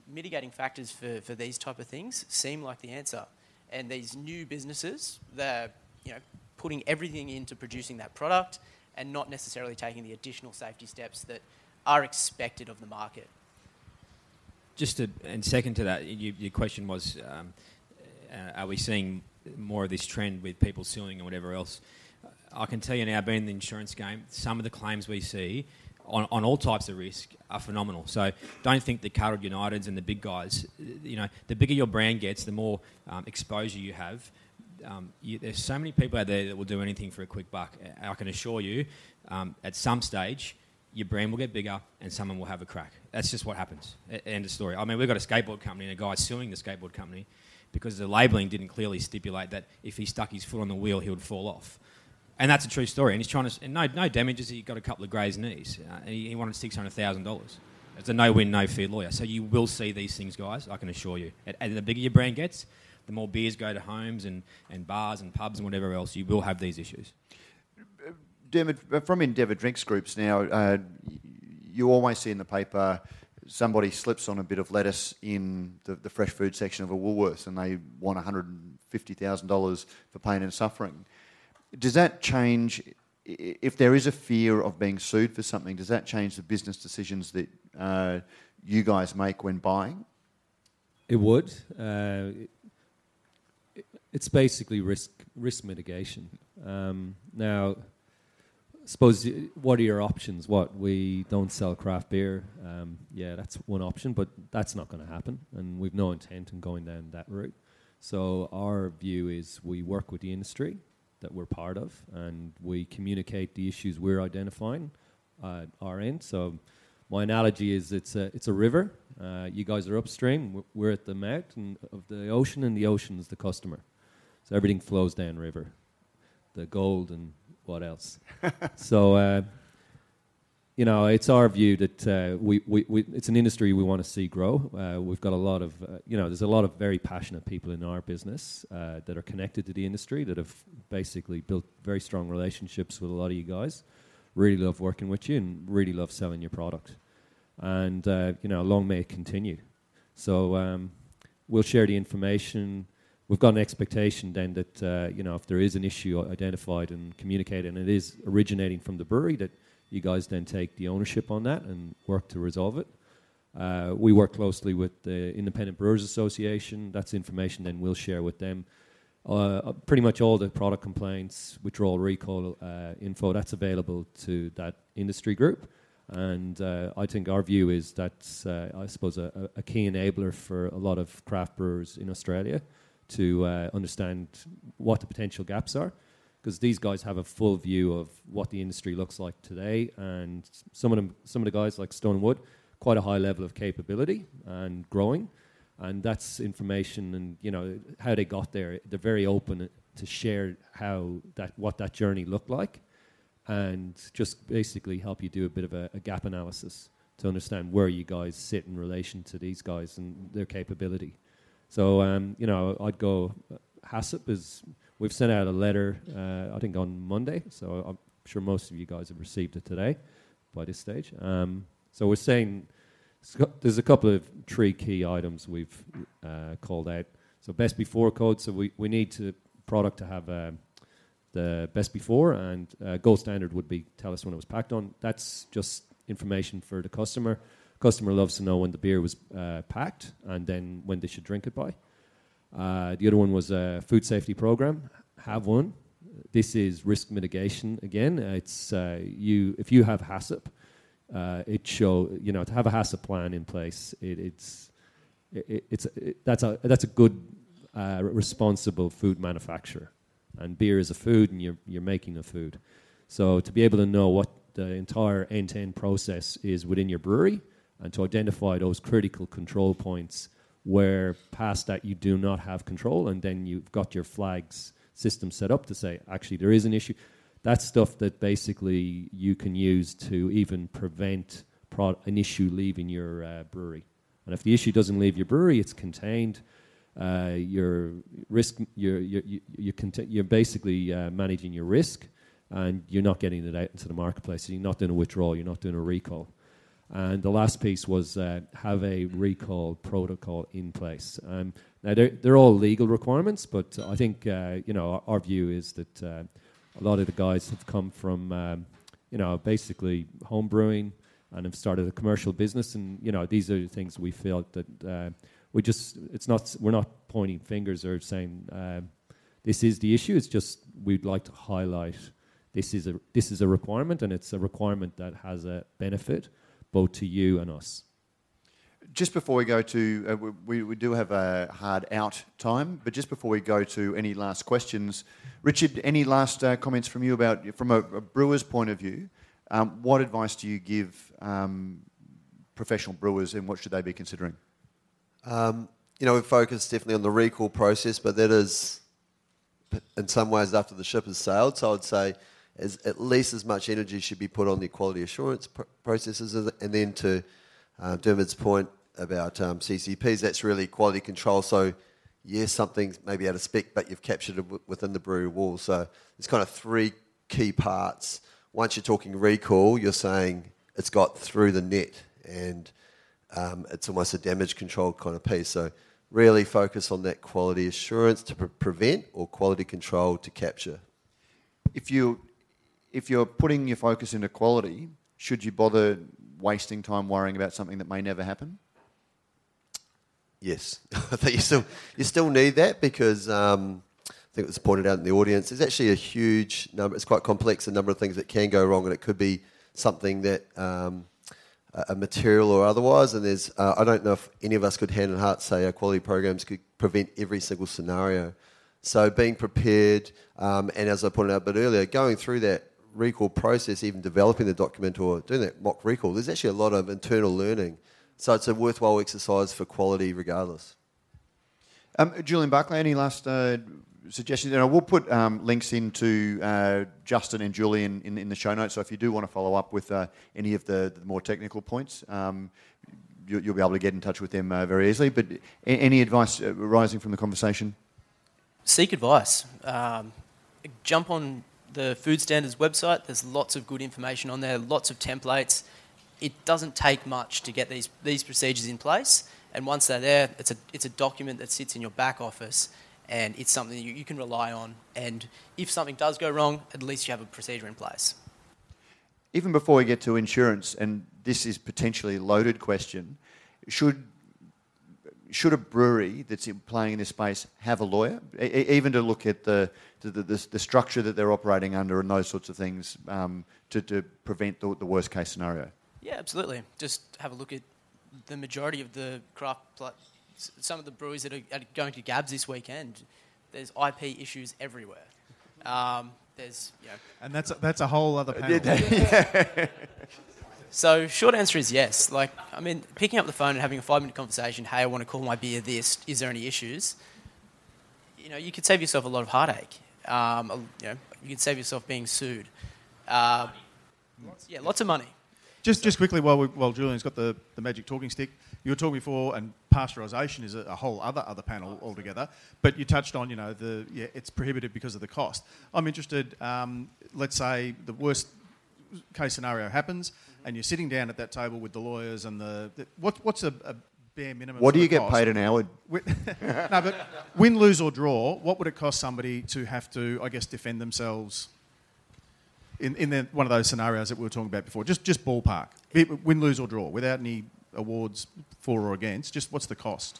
mitigating factors for, for these type of things seem like the answer. And these new businesses, they're you know putting everything into producing that product and not necessarily taking the additional safety steps that are expected of the market. Just to, and second to that, you, your question was, um, uh, are we seeing more of this trend with people suing and whatever else? I can tell you now, being in the insurance game, some of the claims we see on, on all types of risk are phenomenal. So don't think the Carlton Uniteds and the big guys, you know, the bigger your brand gets, the more um, exposure you have. Um, you, there's so many people out there that will do anything for a quick buck. I can assure you, um, at some stage, your brand will get bigger and someone will have a crack. That's just what happens. End of story. I mean, we've got a skateboard company and a guy suing the skateboard company because the labelling didn't clearly stipulate that if he stuck his foot on the wheel, he would fall off. And that's a true story. And he's trying to, and no, no damages. He got a couple of grazed knees. Uh, and he, he wanted six hundred thousand dollars. It's a no-win, no-fee lawyer. So you will see these things, guys. I can assure you. And the bigger your brand gets, the more beers go to homes and, and bars and pubs and whatever else. You will have these issues. Dermot, from Endeavour Drinks Groups now, uh, you always see in the paper somebody slips on a bit of lettuce in the, the fresh food section of a Woolworths and they want $150,000 for pain and suffering. Does that change if there is a fear of being sued for something? Does that change the business decisions that uh, you guys make when buying? It would. Uh, it's basically risk risk mitigation. Um, now, suppose what are your options? What we don't sell craft beer. Um, yeah, that's one option, but that's not going to happen, and we've no intent in going down that route. So our view is we work with the industry that we're part of, and we communicate the issues we're identifying at our end. So my analogy is it's a it's a river. Uh, you guys are upstream. We're at the mouth of the ocean, and the ocean is the customer. So everything flows downriver. The gold and what else? so. Uh, you know, it's our view that uh, we, we, we, it's an industry we want to see grow. Uh, we've got a lot of, uh, you know, there's a lot of very passionate people in our business uh, that are connected to the industry that have basically built very strong relationships with a lot of you guys. Really love working with you and really love selling your product. And, uh, you know, long may it continue. So um, we'll share the information. We've got an expectation then that, uh, you know, if there is an issue identified and communicated and it is originating from the brewery, that you guys then take the ownership on that and work to resolve it. Uh, we work closely with the Independent Brewers Association. That's information then we'll share with them. Uh, pretty much all the product complaints, withdrawal, recall uh, info, that's available to that industry group. And uh, I think our view is that's, uh, I suppose, a, a, key enabler for a lot of craft brewers in Australia to uh, understand what the potential gaps are because these guys have a full view of what the industry looks like today, and some of them, some of the guys like Stone Wood, quite a high level of capability and growing, and that's information and you know how they got there. They're very open to share how that what that journey looked like, and just basically help you do a bit of a, a gap analysis to understand where you guys sit in relation to these guys and their capability. So um, you know, I'd go. HACCP is We've sent out a letter, uh, I think on Monday, so I'm sure most of you guys have received it today by this stage. Um, so we're saying there's a couple of three key items we've uh, called out. So best before code, so we, we need to product to have uh, the best before, and uh, gold standard would be tell us when it was packed on. That's just information for the customer. Customer loves to know when the beer was uh, packed and then when they should drink it by. Uh, the other one was a food safety program. Have one. This is risk mitigation again. It's uh, you if you have HACCP, uh, it show you know to have a HACCP plan in place. It, it's it, it's it, that's a that's a good uh, responsible food manufacturer. And beer is a food, and you're, you're making a food. So to be able to know what the entire end to end process is within your brewery and to identify those critical control points where past that you do not have control, and then you've got your flags system set up to say, actually, there is an issue. That's stuff that basically you can use to even prevent pro- an issue leaving your uh, brewery. And if the issue doesn't leave your brewery, it's contained. Uh, your risk, you're, you're, you're, cont- you're basically uh, managing your risk, and you're not getting it out into the marketplace. You're not doing a withdrawal, you're not doing a recall. And the last piece was uh, have a recall protocol in place. Um, now they're, they're all legal requirements, but I think uh, you know our, our, view is that uh, a lot of the guys have come from um, you know basically home brewing and have started a commercial business, and you know these are the things we feel that uh, we just it's not we're not pointing fingers or saying um, this is the issue. It's just we'd like to highlight this is a this is a requirement, and it's a requirement that has a benefit both to you and us. Just before we go to, uh, we, we do have a hard out time, but just before we go to any last questions, Richard, any last uh, comments from you about, from a, a brewer's point of view, um, what advice do you give um, professional brewers and what should they be considering? Um, you know, we focus definitely on the recall process, but that is in some ways after the ship has sailed. So I'd say as, at least as much energy should be put on the quality assurance pr- processes. And then to uh, Dermot's point about um, CCPs, that's really quality control. So, yes, something's maybe out of spec, but you've captured it w- within the brewery wall. So, there's kind of three key parts. Once you're talking recall, you're saying it's got through the net and um, it's almost a damage control kind of piece. So, really focus on that quality assurance to pre- prevent or quality control to capture. If you if you're putting your focus into quality, should you bother wasting time worrying about something that may never happen? Yes, I think you still you still need that because um, I think it was pointed out in the audience. There's actually a huge number. It's quite complex. A number of things that can go wrong, and it could be something that um, a material or otherwise. And there's uh, I don't know if any of us could hand on heart say our quality programs could prevent every single scenario. So being prepared, um, and as I pointed out a bit earlier, going through that recall process, even developing the document or doing that mock recall, there's actually a lot of internal learning. So it's a worthwhile exercise for quality regardless. Um, Julian Barclay, any last uh, suggestions? And we'll put um, links into uh, Justin and Julian in, in, the show notes. So if you do want to follow up with uh, any of the, the, more technical points, um, you, will be able to get in touch with them uh, very easily. But any advice uh, arising from the conversation? Seek advice. Um, jump on the Food Standards website. There's lots of good information on there, lots of templates. It doesn't take much to get these, these procedures in place. And once they're there, it's a, it's a document that sits in your back office and it's something you, you can rely on. And if something does go wrong, at least you have a procedure in place. Even before we get to insurance, and this is potentially a loaded question, should should a brewery that's playing in this space have a lawyer, e- even to look at the the, the, the, structure that they're operating under and those sorts of things um, to, to prevent the, the, worst case scenario? Yeah, absolutely. Just have a look at the majority of the craft, some of the breweries that are, going to Gabs this weekend. There's IP issues everywhere. Um, there's, you know, and that's a, that's a whole other panel. So, short answer is yes. Like, I mean, picking up the phone and having a five minute conversation, hey, I want to call my beer this, is there any issues? You know, you could save yourself a lot of heartache. Um, you know, you can save yourself being sued. Uh, yeah, lots of money. Just, just quickly, while, we, while Julian's got the, the magic talking stick, you were talking before, and pasteurisation is a, a, whole other other panel altogether. But you touched on, you know, the yeah, it's prohibitive because of the cost. I'm interested. Um, let's say the worst case scenario happens, and you're sitting down at that table with the lawyers and the, the what, what's a, a, bare minimum? What do you get cost? paid an hour? no, but win, lose or draw, what would it cost somebody to have to, I guess, defend themselves? In, in the, one of those scenarios that we were talking about before, just just ballpark, win, lose or draw, without any awards for or against. Just what's the cost?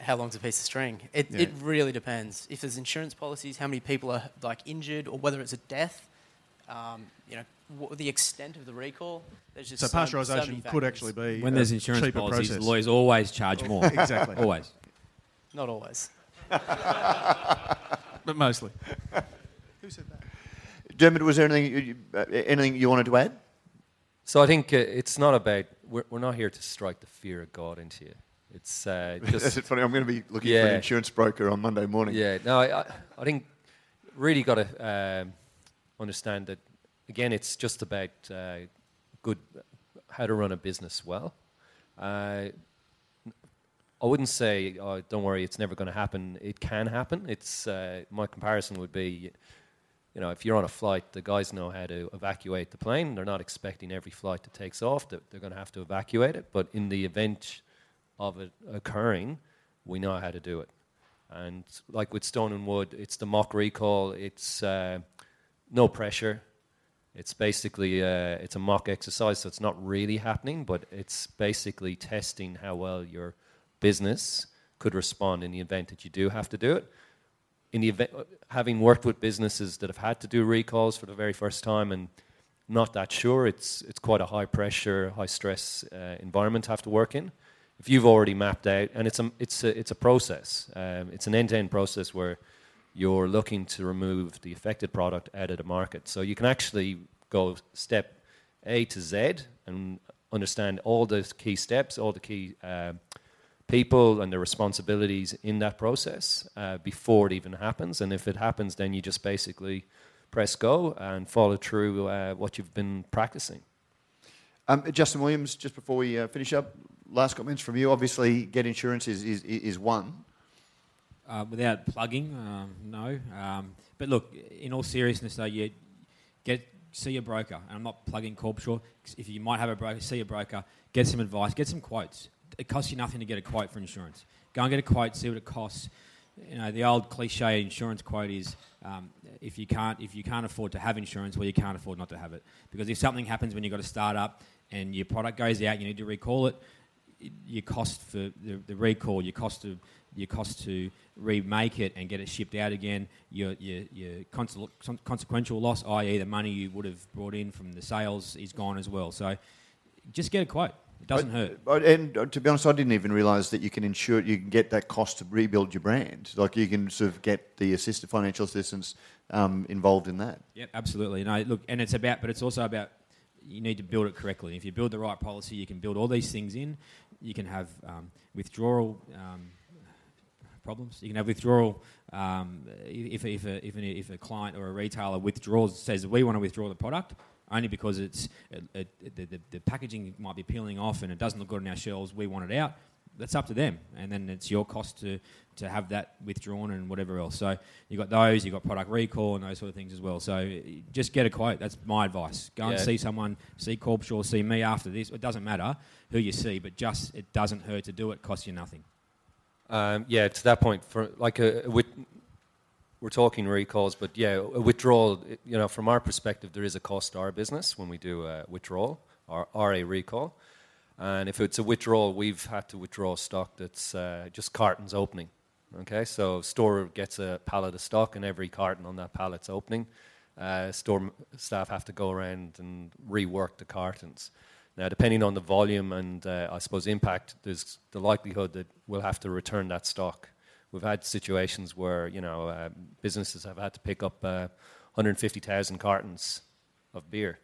how long's a piece of string? It, yeah. it really depends. If there's insurance policies, how many people are like injured, or whether it's a death, um, you know, the extent of the recall. There's just so, so pasteurisation so could actually be when there's insurance policies. Process. Lawyers always charge more. exactly. always. Not always. but mostly. Who said that? Dermot, was there anything you, uh, anything you wanted to add? So I think uh, it's not about we're, we're not here to strike the fear of God into you. It's uh, That's just it funny. I'm going to be looking for an insurance broker on Monday morning. yeah. No, I, I, I think really got to um, understand that again. It's just about uh, good how to run a business well. Uh, I wouldn't say, oh, don't worry, it's never going to happen. It can happen. It's uh, my comparison would be, you know, if you're on a flight, the guys know how to evacuate the plane. They're not expecting every flight that takes off that they're going to have to evacuate it. But in the event of it occurring, we know how to do it. And like with Stone and Wood, it's the mock recall. It's uh, no pressure. It's basically uh, it's a mock exercise, so it's not really happening, but it's basically testing how well your business could respond in the event that you do have to do it. In the event, having worked with businesses that have had to do recalls for the very first time and not that sure, it's it's quite a high pressure, high stress uh, environment to have to work in. If you've already mapped out, and it's a it's a it's a process. Um, it's an end to end process where you're looking to remove the affected product out of the market. So you can actually go step A to Z and understand all the key steps, all the key uh, people and the responsibilities in that process uh, before it even happens. And if it happens, then you just basically press go and follow through uh, what you've been practicing. Um, Justin Williams, just before we uh, finish up, last comments from you. Obviously, Get Insurance is, is, is one. Uh, without plugging, um, no. Um, but look, in all seriousness, though, you get see a broker. And I'm not plugging Corpshaw. If you might have a broker, see a broker, get some advice, get some quotes. It costs you nothing to get a quote for insurance. Go and get a quote, see what it costs. You know, the old cliche insurance quote is um, if you can't if you can't afford to have insurance, well, you can't afford not to have it. Because if something happens when you've got a startup and your product goes out, you need to recall it. Your cost for the, the recall, your cost to your cost to remake it and get it shipped out again, your your, your conse- consequential loss, i.e., the money you would have brought in from the sales, is gone as well. So, just get a quote. It doesn't I- hurt. I- and uh, to be honest, I didn't even realise that you can insure, you can get that cost to rebuild your brand. Like you can sort of get the assistant financial assistance um, involved in that. Yep, absolutely. No, look, and it's about, but it's also about you need to build it correctly. If you build the right policy, you can build all these things in. You can have um, withdrawal um, problems. You can have withdrawal um, if, if, a, if, a, if a client or a retailer withdraws, says we want to withdraw the product. Only because it's it, it, the, the, the packaging might be peeling off and it doesn't look good on our shelves. We want it out. That's up to them, and then it's your cost to, to have that withdrawn and whatever else. So you have got those, you have got product recall and those sort of things as well. So just get a quote. That's my advice. Go and see someone, see Corpshaw, see me after this. It doesn't matter who you see, but just it doesn't hurt to do it. Costs you nothing. Um, yeah, to that point, for like a, a with, we're talking recalls, but yeah, a withdrawal. You know, from our perspective, there is a cost to our business when we do a withdrawal or, or a recall. And if it's a withdrawal, we've had to withdraw stock that's uh, just cartons opening. Okay, so store gets a pallet of stock, and every carton on that pallet's opening. Uh, store staff have to go around and rework the cartons. Now, depending on the volume and uh, I suppose impact, there's the likelihood that we'll have to return that stock. We've had situations where you know uh, businesses have had to pick up uh, 150,000 cartons of beer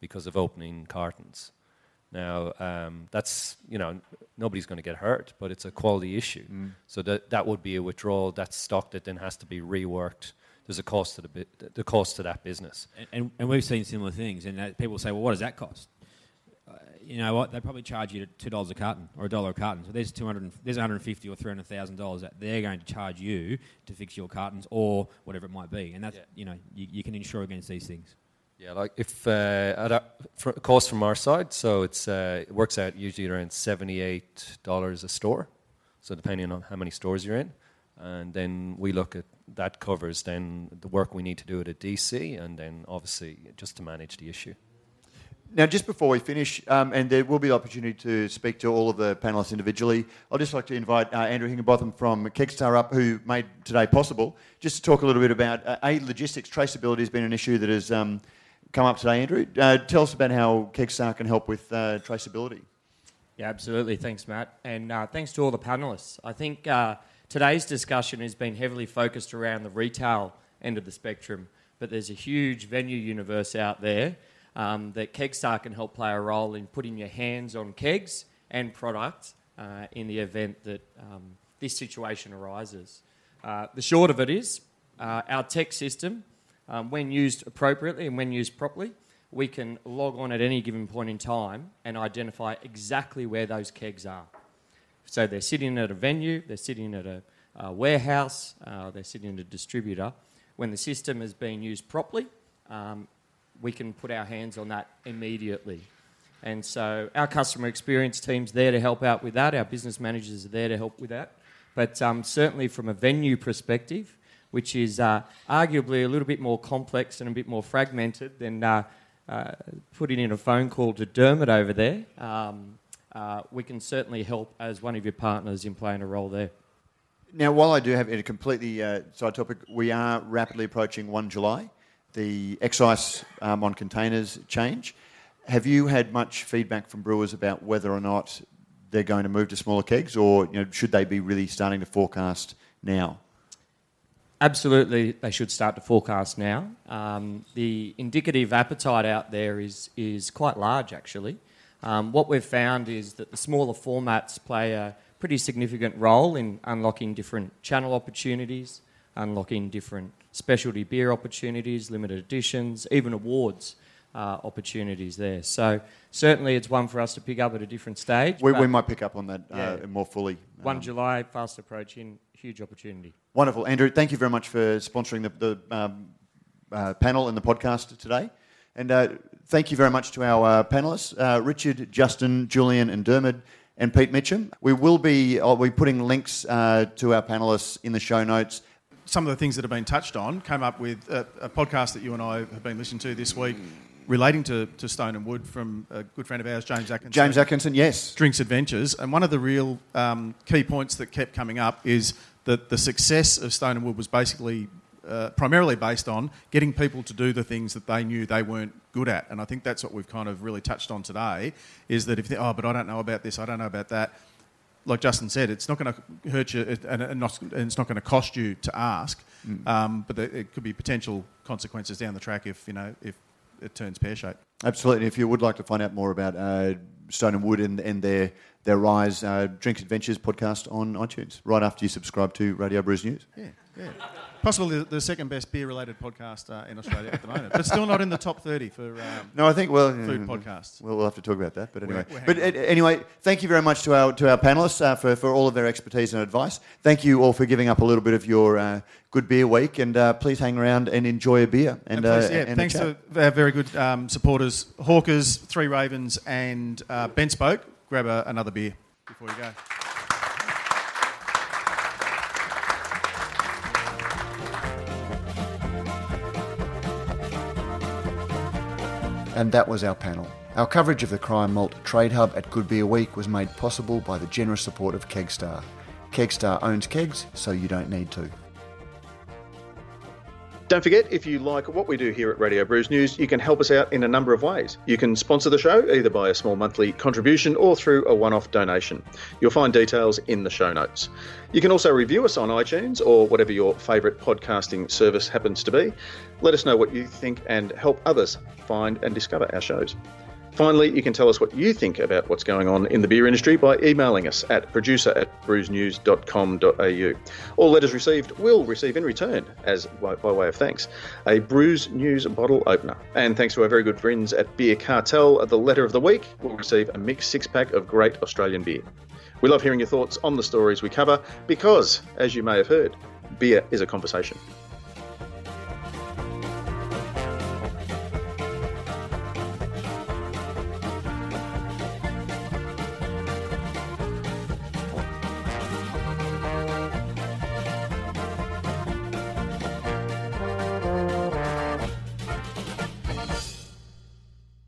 because of opening cartons. Now, um, that's, you know, nobody's going to get hurt, but it's a quality issue. So that, that would be a withdrawal. That stock that then has to be reworked. There's a cost to the, bit, the cost to that business. And, and, and we've seen similar things, and that people say, well, what does that cost? You know what? They probably charge you two dollars a carton or a dollar a carton. So there's two hundred, there's one hundred fifty or three hundred thousand dollars that they're going to charge you to fix your cartons or whatever it might be. And that's Yeah. you know you, you can insure against these things. Yeah, like if uh, at a, for cost from our side, so it's uh, it works out usually around seventy-eight dollars a store. So depending on how many stores you're in, and then we look at that covers then the work we need to do at a DC, and then obviously just to manage the issue. Now, just before we finish, um, and there will be the opportunity to speak to all of the panelists individually, I'd just like to invite uh, Andrew Hingenbotham from Kegstar up, who made today possible, just to talk a little bit about uh, A, logistics. Traceability has been an issue that has um, come up today, Andrew. Uh, tell us about how Kegstar can help with uh, traceability. Yeah, absolutely. Thanks, Matt. And uh, thanks to all the panelists. I think uh, today's discussion has been heavily focused around the retail end of the spectrum, but there's a huge venue universe out there um, that Kegstar can help play a role in putting your hands on kegs and product uh, in the event that um, this situation arises. Uh, the short of it is, uh, our tech system, um, when used appropriately and when used properly, we can log on at any given point in time and identify exactly where those kegs are. So they're sitting at a venue, they're sitting at a, a warehouse, uh, they're sitting at a distributor. When the system is being used properly, um, we can put our hands on that immediately. And so our customer experience team's there to help out with that. Our business managers are there to help with that. But um, certainly from a venue perspective, which is uh, arguably a little bit more complex and a bit more fragmented than uh, uh, putting in a phone call to Dermot over there, um, uh, we can certainly help as one of your partners in playing a role there. Now, while I do have a completely uh, side topic, we are rapidly approaching 1 July. The excise um, on containers change. Have you had much feedback from brewers about whether or not they're going to move to smaller kegs, or you know, should they be really starting to forecast now? Absolutely, they should start to forecast now. Um, the indicative appetite out there is, is quite large, actually. Um, what we've found is that the smaller formats play a pretty significant role in unlocking different channel opportunities, unlocking different specialty beer opportunities, limited editions, even awards uh, opportunities there. So certainly it's one for us to pick up at a different stage. We, we might pick up on that uh, Yeah. more fully. 1 Um, July, fast approaching, huge opportunity. Wonderful. Andrew, thank you very much for sponsoring the, the um, uh, panel and the podcast today. And uh, thank you very much to our uh, panelists, uh, Richard, Justin, Julian, and Dermot, and Pete Mitchum. We will be, I'll be putting links uh, to our panelists in the show notes. Some of the things that have been touched on came up with a, a podcast that you and I have been listening to this week relating to, to Stone and Wood from a good friend of ours, James Atkinson. James Atkinson, yes. Drinks Adventures. And one of the real um, key points that kept coming up is that the success of Stone and Wood was basically uh, primarily based on getting people to do the things that they knew they weren't good at. And I think that's what we've kind of really touched on today is that if they, oh, but I don't know about this, I don't know about that. Like Justin said, it's not going to hurt you and, and, not, and it's not going to cost you to ask, um, but there, it could be potential consequences down the track if you know if it turns pear shaped. Absolutely. If you would like to find out more about uh, Stone and Wood and, and their, their rise, uh, Drinks Adventures podcast on iTunes, right after you subscribe to Radio Brews News. Yeah, yeah. Possibly the, the second best beer related podcast uh, in Australia at the moment, but still not in the top 30 for um, No, I think well, food podcasts. We'll, we'll have to talk about that. But anyway, We're- we're but uh, anyway, thank you very much to our to our panelists uh, for for all of their expertise and advice. Thank you all for giving up a little bit of your uh, good beer week, and uh, please hang around and enjoy a beer. And, And please, uh, yeah, and thanks to our very good um, supporters, Hawkers, Three Ravens, and uh, BentSpoke. Grab a, another beer before you go. And that was our panel. Our coverage of the Cryer Malt Trade Hub at Good Beer Week was made possible by the generous support of Kegstar. Kegstar owns kegs, so you don't need to. Don't forget, if you like what we do here at Radio Brews News, you can help us out in a number of ways. You can sponsor the show either by a small monthly contribution or through a one off donation. You'll find details in the show notes. You can also review us on iTunes or whatever your favourite podcasting service happens to be. Let us know what you think and help others find and discover our shows. Finally, you can tell us what you think about what's going on in the beer industry by emailing us at producer at brewsnews.com.au. All letters received will receive in return, as by, by way of thanks, a Brews News bottle opener. And thanks to our very good friends at Beer Cartel, uh, the letter of the week will receive a mixed six pack of great Australian beer. We love hearing your thoughts on the stories we cover because, as you may have heard, beer is a conversation.